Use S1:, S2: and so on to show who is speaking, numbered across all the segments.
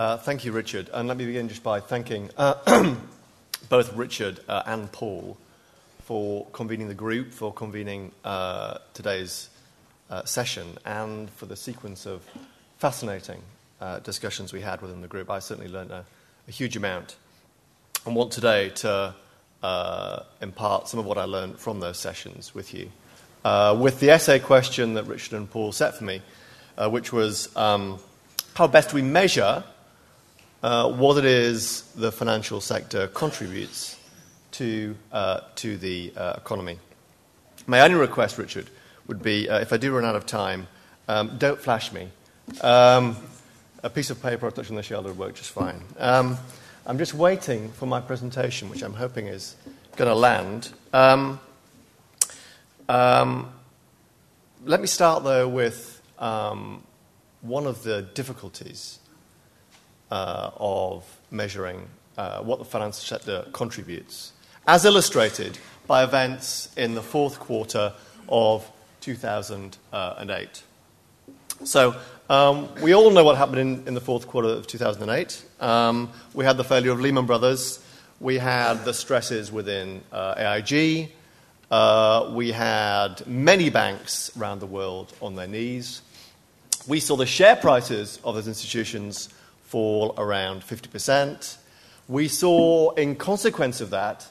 S1: Uh, thank you, Richard. And let me begin just by thanking uh, both Richard uh, and Paul for convening the group, for convening uh, today's uh, session, and for the sequence of fascinating discussions we had within the group. I certainly learned a, a huge amount and want today to impart some of what I learned from those sessions with you. with the essay question that Richard and Paul set for me, which was um, how best we measure what it is the financial sector contributes to, uh, to the uh, economy. My only request, Richard, would be uh, if I do run out of time, um, don't flash me. Um, a piece of paper or touching the shoulder would work just fine. Um, I'm just waiting for my presentation, which I'm hoping is going to land. Um, um, let me start, though, with um, one of the difficulties uh, of measuring uh, what the financial sector contributes, as illustrated by events in the fourth quarter of 2008. So, um, we all know what happened in, in, the fourth quarter of 2008. Um, we had the failure of Lehman Brothers. We had the stresses within uh, AIG. Uh, we had many banks around the world on their knees. We saw the share prices of those institutions fall around 50%. We saw, in consequence of that,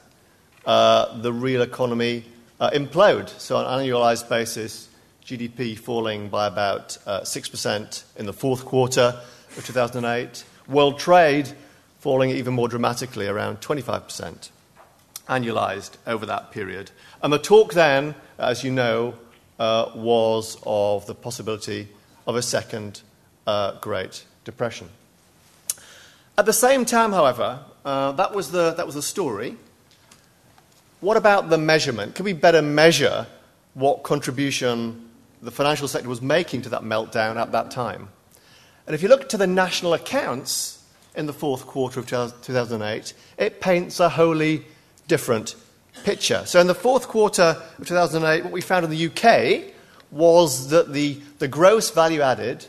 S1: uh, the real economy uh, implode. So, on an annualized basis, GDP falling by about uh, 6% in the fourth quarter of 2008. World trade falling even more dramatically, around 25% annualized over that period. And the talk then, as you know, uh, was of the possibility of a second uh, Great Depression. At the same time, however, uh, that, was the, that was the story. What about the measurement? Can we better measure what contribution the financial sector was making to that meltdown at that time? And if you look to the national accounts in the fourth quarter of 2008, it paints a wholly different picture. So, in the fourth quarter of 2008, what we found in the UK was that the, the gross value added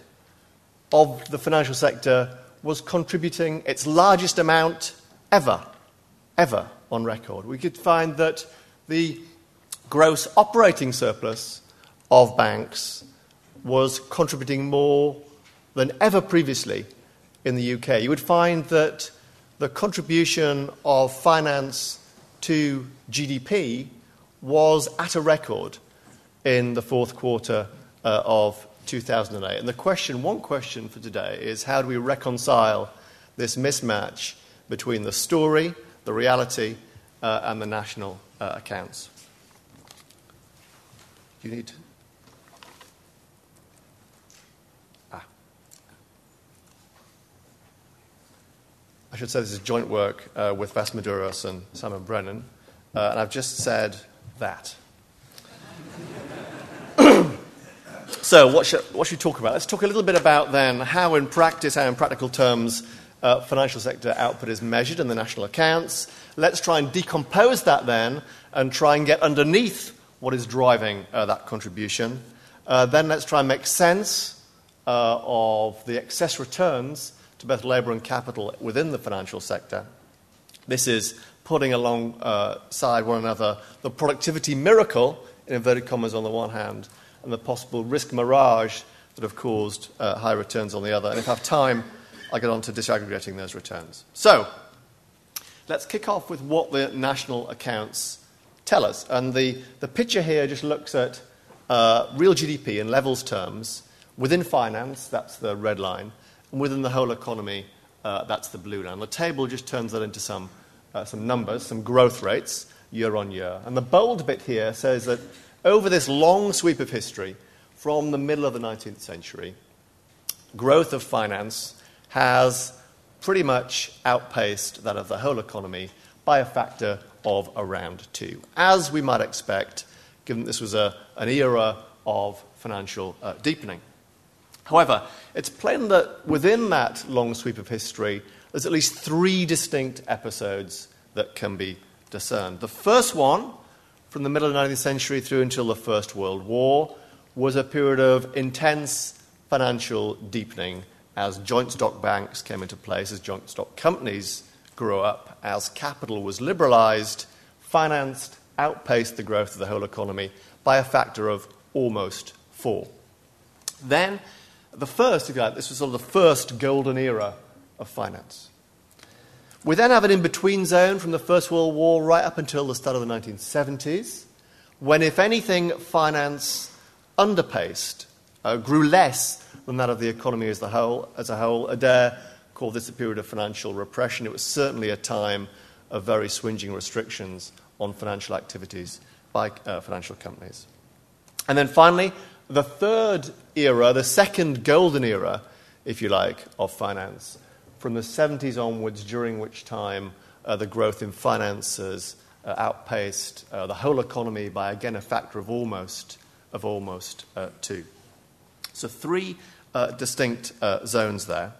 S1: of the financial sector was contributing its largest amount ever, ever on record. We could find that the gross operating surplus of banks was contributing more than ever previously in the UK. You would find that the contribution of finance to GDP was at a record in the fourth quarter uh, of 2008. And the question, one question for today, is how do we reconcile this mismatch between the story, the reality, uh, and the national uh, accounts? You need. Ah. I should say this is joint work uh, with Vas Madouros and Simone Brennan, uh, and I've just said that. So, what should, what should we talk about? Let's talk a little bit about then how, in practice, how in practical terms, uh, financial sector output is measured in the national accounts. Let's try and decompose that then and try and get underneath what is driving uh, that contribution. Uh, then let's try and make sense uh, of the excess returns to both labour and capital within the financial sector. This is putting alongside one another the productivity miracle, in inverted commas, on the one hand, and the possible risk mirage that have caused uh, high returns on the other. And if I have time, I'll get on to disaggregating those returns. So, let's kick off with what the national accounts tell us. And the, the picture here just looks at uh, real GDP in levels terms within finance, that's the red line, and within the whole economy, uh, that's the blue line. The table just turns that into some, uh, some numbers, some growth rates year on year. And the bold bit here says that over this long sweep of history, from the middle of the 19th century, growth of finance has pretty much outpaced that of the whole economy by a factor of around two, as we might expect, given this was a, an era of financial uh, deepening. However, it's plain that within that long sweep of history, there's at least three distinct episodes that can be discerned. The first one from the middle of the 19th century through until the First World War was a period of intense financial deepening as joint stock banks came into place, as joint stock companies grew up, as capital was liberalized, financed outpaced the growth of the whole economy by a factor of almost four. Then, the first, if you like, this was sort of the first golden era of finance. We then have an in between zone from the First World War right up until the start of the 1970s, when, if anything, finance underpaced, uh, grew less than that of the economy as, the whole, as a whole. Adair called this a period of financial repression. It was certainly a time of very swinging restrictions on financial activities by uh, financial companies. And then finally, the third era, the second golden era, if you like, of finance, from the 70s onwards, during which time uh, the growth in finances uh, outpaced uh, the whole economy by, again, a factor of almost, of almost uh, two. So, three uh, distinct uh, zones there.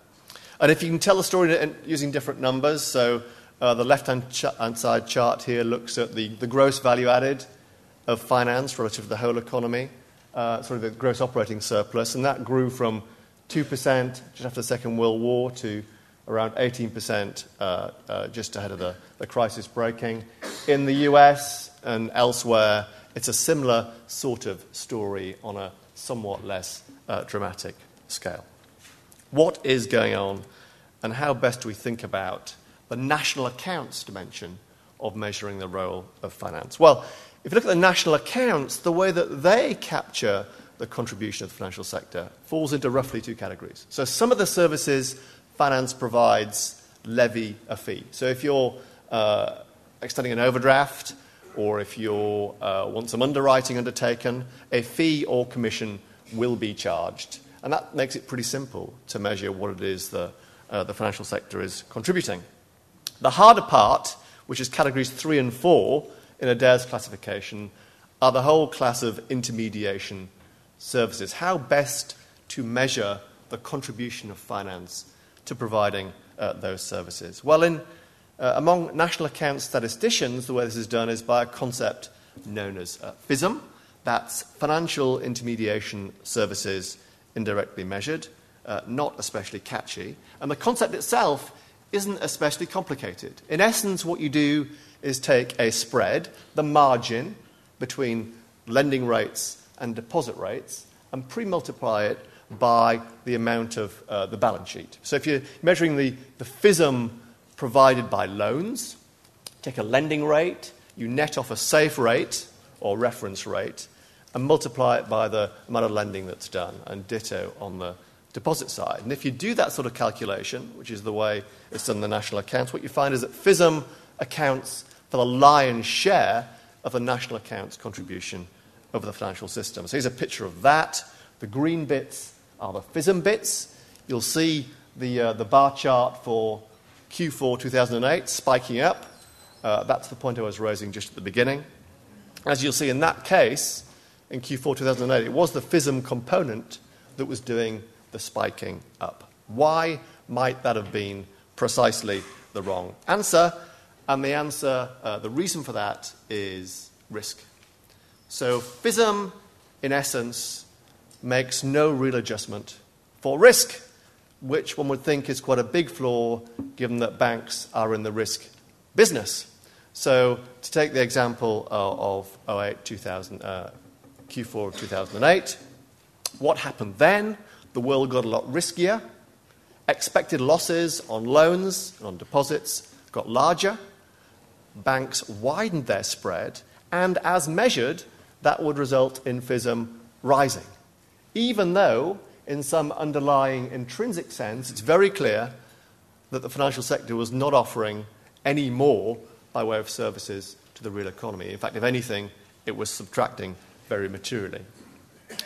S1: And if you can tell the story using different numbers, so the left hand ch- side chart here looks at the, the gross value added of finance relative to the whole economy, sort of the gross operating surplus, and that grew from 2% just after the Second World War to around 18% uh, uh, just ahead of the, the crisis breaking. In the US and elsewhere, it's a similar sort of story on a somewhat less uh, dramatic scale. What is going on, and how best do we think about the national accounts dimension of measuring the role of finance? Well, if you look at the national accounts, the way that they capture the contribution of the financial sector falls into roughly two categories. So, some of the services finance provides levy a fee. So if you're uh, extending an overdraft or if you uh, want some underwriting undertaken, a fee or commission will be charged. And that makes it pretty simple to measure what it is the, uh, the financial sector is contributing. The harder part, which is categories three and four in Adair's classification, are the whole class of intermediation services. How best to measure the contribution of finance to providing uh, those services? Well, in, uh, among national account statisticians, the way this is done is by a concept known as uh, FISIM. That's financial intermediation services indirectly measured, uh, not especially catchy. And the concept itself isn't especially complicated. In essence, what you do is take a spread, the margin between lending rates and deposit rates, and pre multiply it by the amount of uh, the balance sheet. So if you're measuring the, the FISIM provided by loans, take a lending rate, you net off a safe rate or reference rate, and multiply it by the amount of lending that's done, and ditto on the deposit side. And if you do that sort of calculation, which is the way it's done in the national accounts, what you find is that FISIM accounts for the lion's share of the national accounts contribution over the financial system. So here's a picture of that. The green bits are the FISIM bits. You'll see the, uh, the bar chart for Q4 2008 spiking up. Uh, that's the point I was raising just at the beginning. As you'll see in that case, in Q4 2008, it was the FISIM component that was doing the spiking up. Why might that have been precisely the wrong answer? And the answer, uh, the reason for that is risk. So, FISIM, in essence, makes no real adjustment for risk, which one would think is quite a big flaw given that banks are in the risk business. So, to take the example of 08, 2000, uh, Q4 of 2008, what happened then? The world got a lot riskier. Expected losses on loans and on deposits got larger. Banks widened their spread, and as measured, that would result in FISIM rising even though, in some underlying intrinsic sense, it's very clear that the financial sector was not offering any more by way of services to the real economy. In fact, if anything, it was subtracting very materially.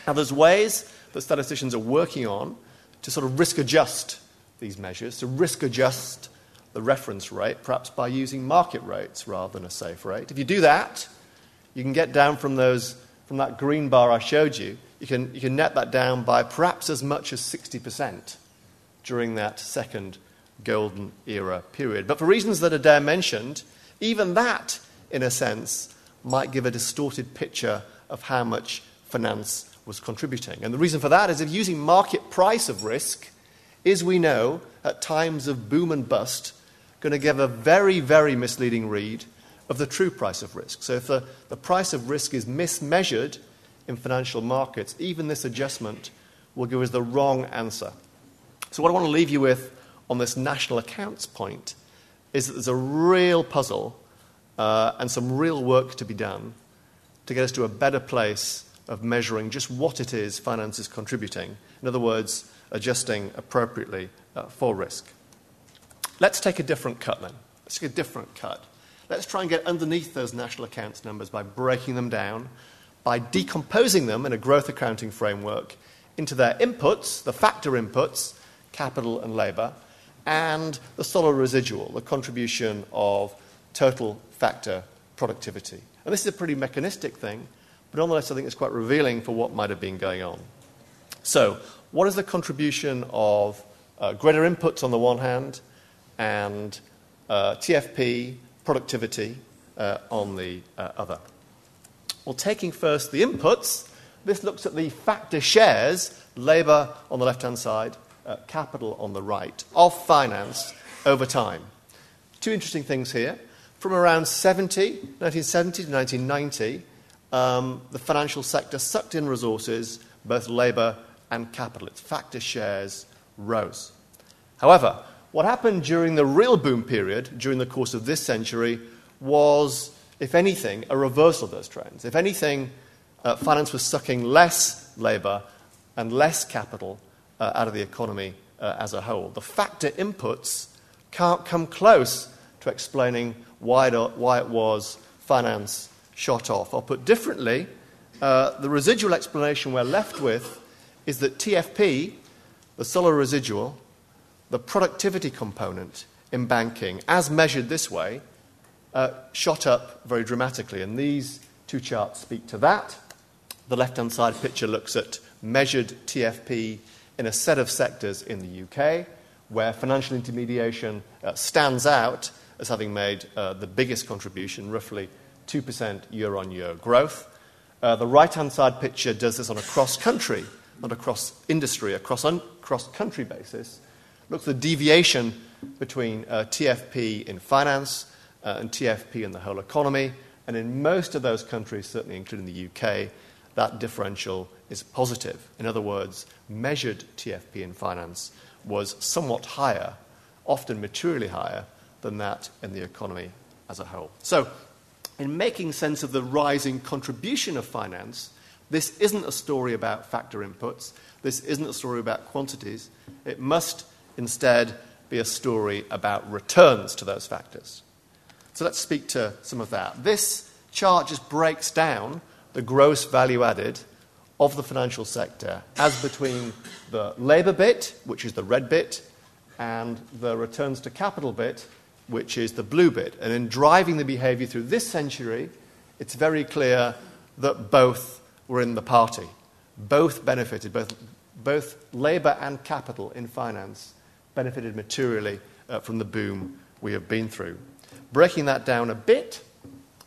S1: Now, there's ways that statisticians are working on to sort of risk adjust these measures, to risk adjust the reference rate, perhaps by using market rates rather than a safe rate. If you do that, you can get down from, those, from that green bar I showed you you can, you can net that down by perhaps as much as 60% during that second golden era period. But for reasons that Adair mentioned, even that, in a sense, might give a distorted picture of how much finance was contributing. And the reason for that is if using market price of risk is, we know, at times of boom and bust, going to give a very, very misleading read of the true price of risk. So if the, the price of risk is mismeasured in financial markets, even this adjustment will give us the wrong answer. So, what I want to leave you with on this national accounts point is that there's a real puzzle uh, and some real work to be done to get us to a better place of measuring just what it is finance is contributing. In other words, adjusting appropriately uh, for risk. Let's take a different cut then. Let's take a different cut. Let's try and get underneath those national accounts numbers by breaking them down, by decomposing them in a growth accounting framework into their inputs, the factor inputs, capital and labour, and the Solow residual, the contribution of total factor productivity. And this is a pretty mechanistic thing, but nonetheless, I think it's quite revealing for what might have been going on. So, what is the contribution of uh, greater inputs on the one hand and uh, TFP productivity uh, on the uh, other? Well, taking first the inputs, this looks at the factor shares, labour on the left hand side, uh, capital on the right, of finance over time. Two interesting things here. From around 70, 1970 to 1990, um, the financial sector sucked in resources, both labour and capital. Its factor shares rose. However, what happened during the real boom period, during the course of this century, was, if anything, a reversal of those trends. If anything, uh, finance was sucking less labour and less capital uh, out of the economy uh, as a whole. The factor inputs can't come close to explaining why it, why it was finance shot off. Or put differently, uh, the residual explanation we're left with is that TFP, the Solow residual, the productivity component in banking, as measured this way, uh, shot up very dramatically. And these two charts speak to that. The left hand side picture looks at measured TFP in a set of sectors in the UK, where financial intermediation uh, stands out as having made uh, the biggest contribution, roughly 2% year on year growth. Uh, the right hand side picture does this on a cross country, not a cross industry, a cross un- country basis. Looks at the deviation between uh, TFP in finance uh, and TFP in the whole economy. And in most of those countries, certainly including the UK, that differential is positive. In other words, measured TFP in finance was somewhat higher, often materially higher, than that in the economy as a whole. So, in making sense of the rising contribution of finance, this isn't a story about factor inputs, this isn't a story about quantities. It must instead be a story about returns to those factors. So let's speak to some of that. This chart just breaks down the gross value added of the financial sector as between the labour bit, which is the red bit, and the returns to capital bit, which is the blue bit. And in driving the behaviour through this century, it's very clear that both were in the party. Both benefited, both, both labour and capital in finance benefited materially uh, from the boom we have been through. Breaking that down a bit,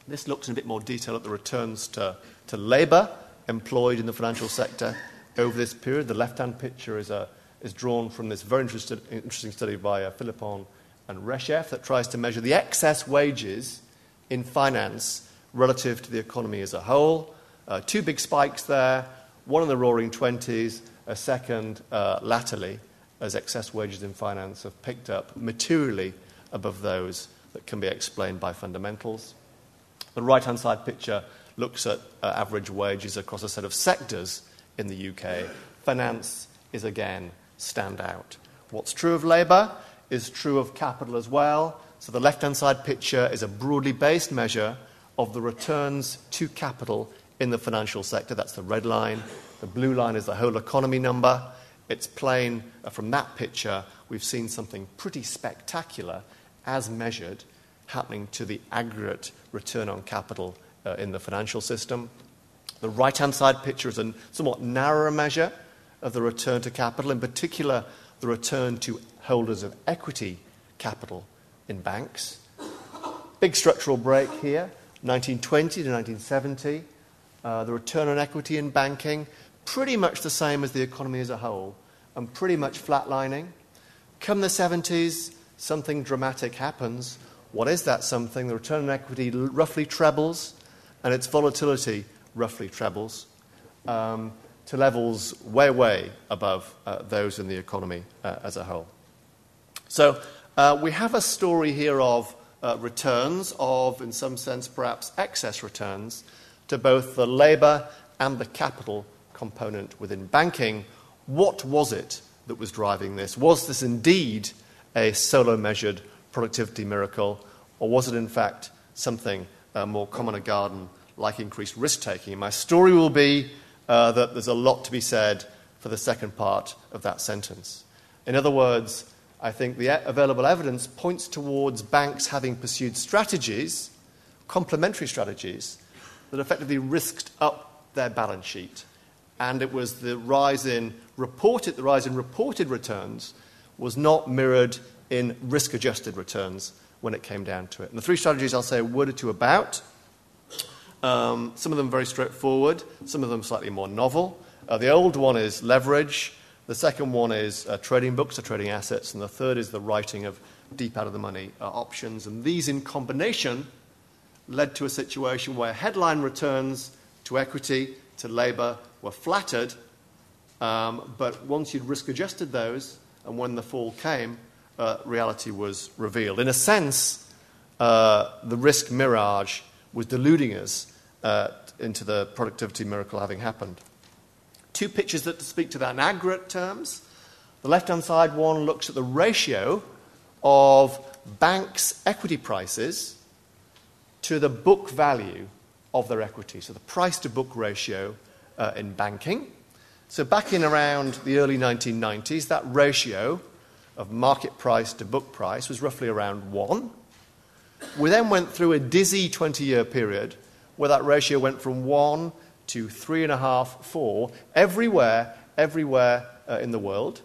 S1: this looks in a bit more detail at the returns to to labour employed in the financial sector over this period. The left hand picture is, a, is drawn from this very interesting, interesting study by uh, Philippon and Reshef that tries to measure the excess wages in finance relative to the economy as a whole. Uh, two big spikes there, one in the roaring 20s, a second uh, latterly, as excess wages in finance have picked up materially above those that can be explained by fundamentals. The right hand side picture looks at uh, average wages across a set of sectors in the UK, finance is again standout. What's true of labour is true of capital as well. So the left hand side picture is a broadly based measure of the returns to capital in the financial sector. That's the red line. The blue line is the whole economy number. It's plain uh, from that picture, we've seen something pretty spectacular as measured happening to the aggregate return on capital uh, in the financial system. The right hand side picture is a somewhat narrower measure of the return to capital, in particular, the return to holders of equity capital in banks. Big structural break here 1920 to 1970. Uh, the return on equity in banking, pretty much the same as the economy as a whole, and pretty much flatlining. Come the 70s, something dramatic happens. What is that something? The return on equity roughly trebles, and its volatility roughly trebles um, to levels way, way above uh, those in the economy uh, as a whole. So uh, we have a story here of uh, returns, of, in some sense, perhaps excess returns to both the labour and the capital component within banking. What was it that was driving this? Was this indeed a Solow measured productivity miracle, or was it in fact something uh, more common a garden like increased risk taking? My story will be uh, that there's a lot to be said for the second part of that sentence. In other words, I think the available evidence points towards banks having pursued strategies, complementary strategies, that effectively risked up their balance sheet. And it was the rise in reported, the rise in reported returns was not mirrored in risk adjusted returns when it came down to it. And the three strategies I'll say a word or two about. Um, some of them very straightforward, some of them slightly more novel. Uh, the old one is leverage, the second one is uh, trading books or trading assets, and the third is the writing of deep out of the money uh, options. And these, in combination, led to a situation where headline returns to equity, to labour, were flattered, um, but once you'd risk adjusted those, and when the fall came, uh, reality was revealed. In a sense, uh, the risk mirage was deluding us uh, into the productivity miracle having happened two pictures that speak to that in aggregate terms. The left hand side one looks at the ratio of banks' equity prices to the book value of their equity. So the price to book ratio uh, in banking. So back in around the early 1990s, that ratio of market price to book price was roughly around one. We then went through a dizzy 20 year period where that ratio went from one to three and a half, four, everywhere, everywhere uh, in the world.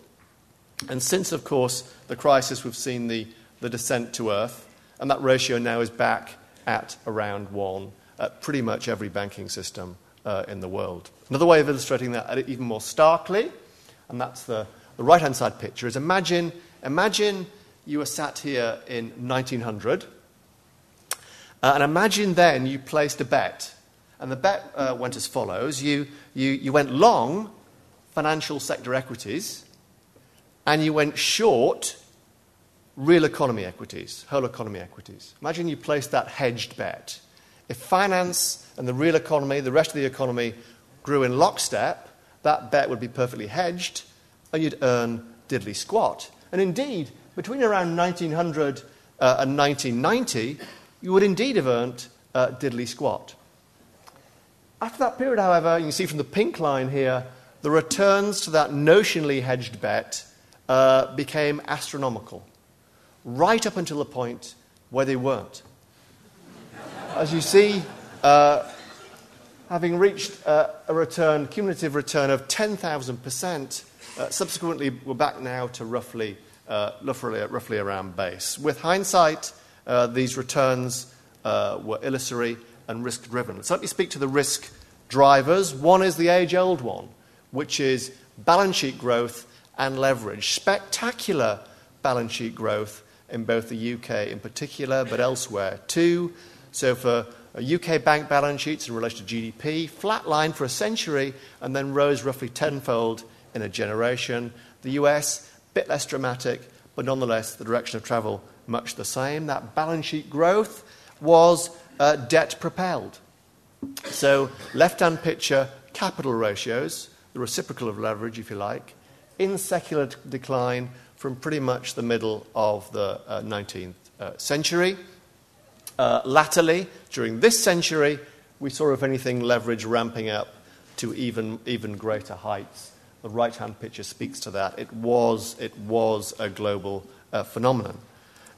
S1: And since, of course, the crisis, we've seen the, the descent to earth, and that ratio now is back at around one at pretty much every banking system uh, in the world. Another way of illustrating that even more starkly, and that's the, the right hand side picture, is imagine, imagine you were sat here in 1900, uh, and imagine then you placed a bet and the bet uh, went as follows you, you, you went long financial sector equities, and you went short real economy equities, whole economy equities. Imagine you placed that hedged bet. If finance and the real economy, the rest of the economy, grew in lockstep, that bet would be perfectly hedged, and you'd earn diddly squat. And indeed, between around 1900 uh, and 1990, you would indeed have earned uh, diddly squat. After that period, however, you can see from the pink line here, the returns to that notionally hedged bet uh, became astronomical, right up until the point where they weren't. As you see, uh, having reached uh, a return, cumulative return of 10,000%, uh, subsequently we're back now to roughly, uh, roughly, roughly around base. With hindsight, uh, these returns were illusory and risk driven. So let me speak to the risk drivers. One is the age old one, which is balance sheet growth and leverage. Spectacular balance sheet growth in both the UK in particular, but elsewhere too. So for UK bank balance sheets in relation to GDP, flatlined for a century and then rose roughly tenfold in a generation. The US, a bit less dramatic, but nonetheless the direction of travel much the same. That balance sheet growth was uh, debt propelled. So, left hand picture, capital ratios, the reciprocal of leverage, if you like, in secular decline from pretty much the middle of the uh, 19th uh, century. Uh, latterly, during this century, we saw, if anything, leverage ramping up to even, even greater heights. The right hand picture speaks to that. It was, it was a global uh, phenomenon.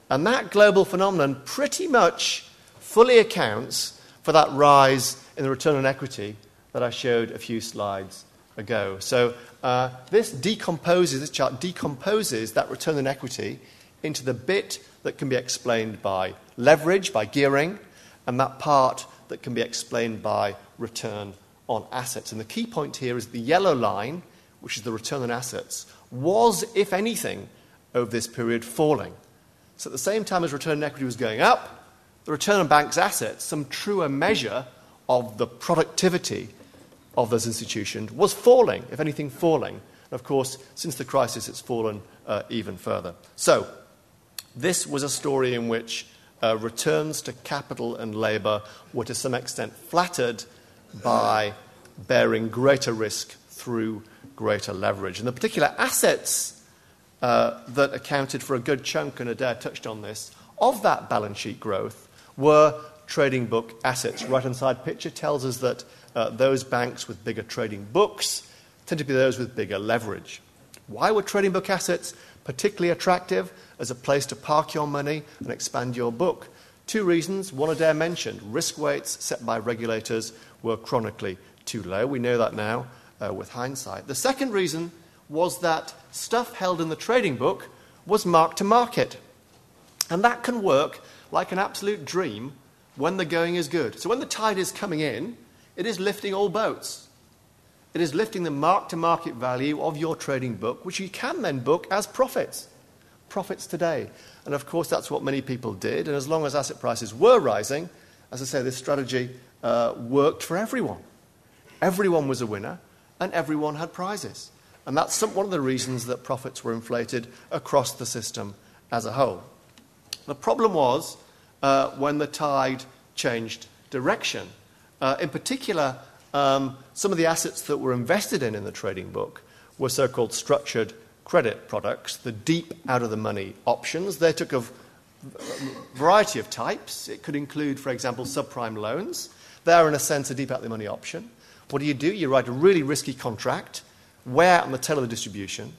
S1: And that global phenomenon pretty much fully accounts for that rise in the return on equity that I showed a few slides ago. So uh, this decomposes, this chart decomposes that return on equity into the bit that can be explained by leverage, by gearing, and that part that can be explained by return on assets. And the key point here is the yellow line, which is the return on assets, was, if anything, over this period falling. So at the same time as return on equity was going up, the return on banks' assets, some truer measure of the productivity of those institutions, was falling, if anything, falling. And of course, since the crisis, it's fallen uh, even further. So, this was a story in which uh, returns to capital and labour were to some extent flattered by bearing greater risk through greater leverage. And the particular assets uh, that accounted for a good chunk, and Adair touched on this, of that balance sheet growth were trading book assets. Right hand side picture tells us that uh, those banks with bigger trading books tend to be those with bigger leverage. Why were trading book assets particularly attractive as a place to park your money and expand your book? Two reasons. One Adair mentioned risk weights set by regulators were chronically too low. We know that now uh, with hindsight. The second reason was that stuff held in the trading book was marked to market. And that can work like an absolute dream when the going is good. So when the tide is coming in, it is lifting all boats. It is lifting the mark to market value of your trading book, which you can then book as profits. Profits today. And of course, that's what many people did. And as long as asset prices were rising, as I say, this strategy uh, worked for everyone. Everyone was a winner, and everyone had prizes. And that's some, one of the reasons that profits were inflated across the system as a whole. The problem was uh, when the tide changed direction. Uh, in particular, um, some of the assets that were invested in in the trading book were so called structured credit products, the deep out of the money options. They took a variety of types. It could include, for example, subprime loans. They're, in a sense, a deep out of the money option. What do you do? You write a really risky contract, out on the tail of the distribution.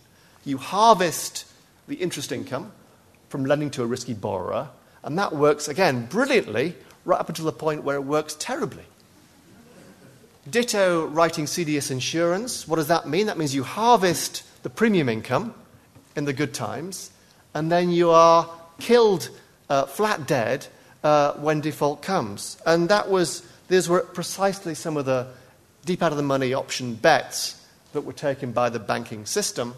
S1: You harvest the interest income from lending to a risky borrower, and that works, again, brilliantly, right up until the point where it works terribly. Ditto writing CDS insurance. What does that mean? That means you harvest the premium income in the good times, and then you are killed uh, flat dead uh, when default comes. And that was, these were precisely some of the deep out of the money option bets that were taken by the banking system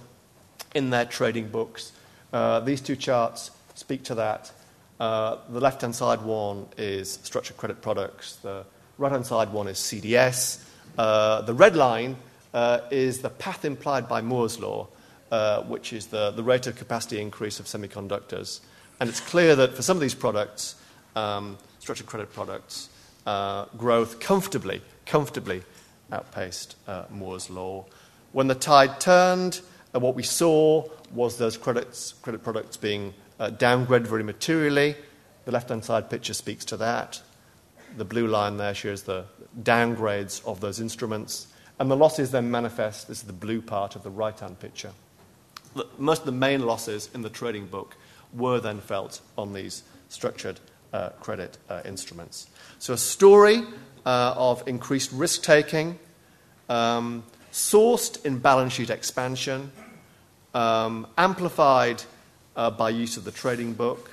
S1: in their trading books. Uh, these two charts speak to that. Uh, the left hand side one is structured credit products, the right hand side one is CDS. Uh, the red line uh, is the path implied by Moore's Law, uh, which is the, the rate of capacity increase of semiconductors. And it's clear that for some of these products, um, structured credit products, uh, growth comfortably, comfortably outpaced uh, Moore's Law. When the tide turned, what we saw was those credits, credit products being uh, downgraded very materially. The left hand side picture speaks to that. The blue line there shows the downgrades of those instruments. And the losses then manifest. This is the blue part of the right hand picture. Most of the main losses in the trading book were then felt on these structured uh, credit uh, instruments. So, a story uh, of increased risk taking, um, sourced in balance sheet expansion, um, amplified uh, by use of the trading book,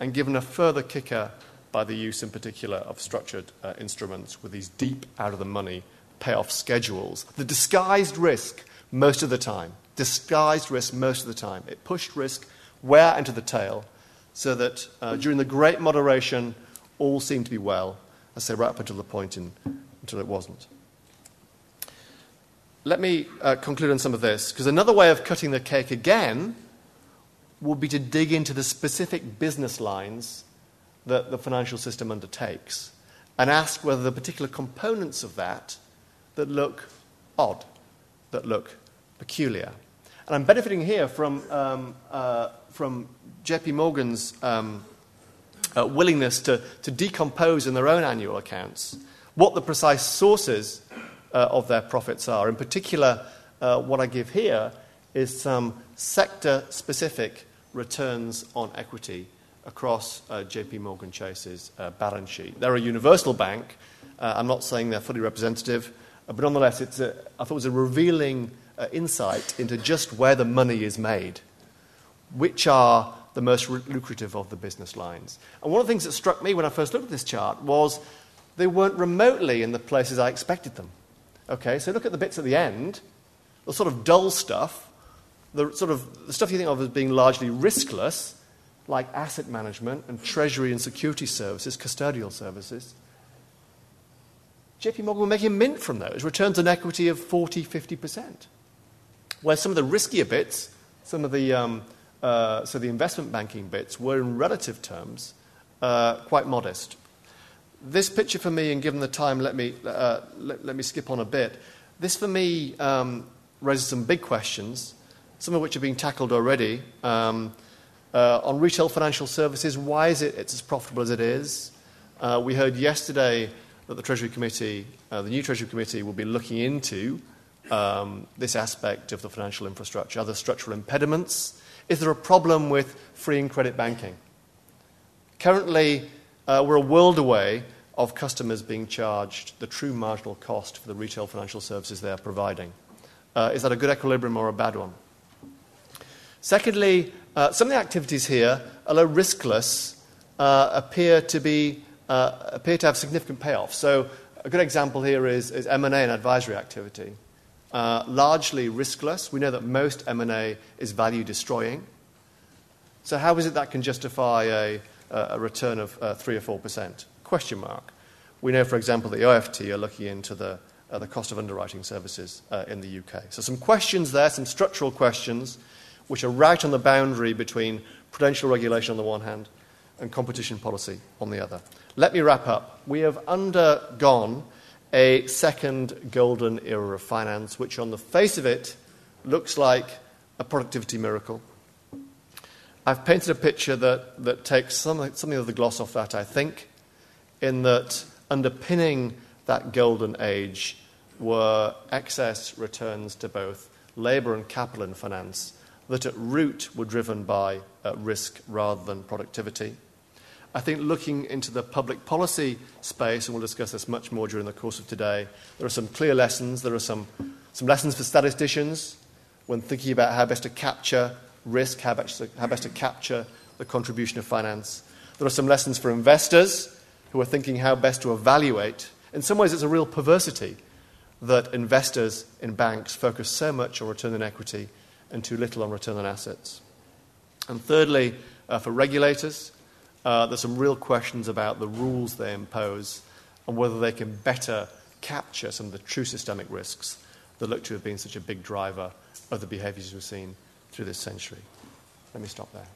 S1: and given a further kicker by the use, in particular, of structured uh, instruments with these deep out of the money payoff schedules. The disguised risk, most of the time, disguised risk most of the time. It pushed risk where into the tail so that uh, during the great moderation, all seemed to be well, I say right up until the point in, until it wasn't. Let me uh, conclude on some of this, because another way of cutting the cake again would be to dig into the specific business lines that the financial system undertakes and ask whether the particular components of that that look odd, that look peculiar. And I'm benefiting here from, um, uh, from JP Morgan's um, uh, willingness to, to decompose in their own annual accounts what the precise sources uh, of their profits are. In particular, uh, what I give here is some sector specific returns on equity across uh, JP Morgan Chase's uh, balance sheet. They're a universal bank. Uh, I'm not saying they're fully representative, uh, but nonetheless, it's a, I thought it was a revealing uh, insight into just where the money is made, which are the most lucrative of the business lines. And one of the things that struck me when I first looked at this chart was they weren't remotely in the places I expected them. Okay, so look at the bits at the end, the sort of dull stuff the sort of the stuff you think of as being largely riskless, like asset management and treasury and security services, custodial services, JP Morgan were making mint from those, returns on equity of 40, 50%. Where some of the riskier bits, some of the, um, uh, so the investment banking bits, were in relative terms uh, quite modest. This picture for me, and given the time, let me, uh, let, let, me skip on a bit. This for me um, raises some big questions, some of which are being tackled already. Um, on retail financial services, why is it it's as profitable as it is? Uh, we heard yesterday that the Treasury Committee, uh, the new Treasury Committee, will be looking into um, this aspect of the financial infrastructure. Are there structural impediments? Is there a problem with free and credit banking? Currently, uh, we're a world away of customers being charged the true marginal cost for the retail financial services they are providing. Uh, is that a good equilibrium or a bad one? Secondly, uh, some of the activities here, although riskless, uh, appear to be uh, appear to have significant payoffs. So a good example here is, is M&A and advisory activity. Uh, largely riskless. We know that most M&A is value destroying. So how is it that can justify a, a return of uh, 3 or 4%? Question mark. We know, for example, that the OFT are looking into the, uh, the cost of underwriting services in the UK. So some questions there, some structural questions, which are right on the boundary between prudential regulation on the one hand and competition policy on the other. Let me wrap up. We have undergone a second golden era of finance, which on the face of it looks like a productivity miracle. I've painted a picture that, that takes some, something of the gloss off that, I think, in that underpinning that golden age were excess returns to both labour and capital in finance that at root were driven by uh, risk rather than productivity. I think looking into the public policy space, and we'll discuss this much more during the course of today, there are some clear lessons. There are some, some lessons for statisticians when thinking about how best to capture risk, how best to, how best to capture the contribution of finance. There are some lessons for investors who are thinking how best to evaluate. In some ways, it's a real perversity that investors in banks focus so much on return on equity and too little on return on assets. And thirdly, uh, for regulators, uh, there's some real questions about the rules they impose and whether they can better capture some of the true systemic risks that look to have been such a big driver of the behaviours we've seen through this century. Let me stop there.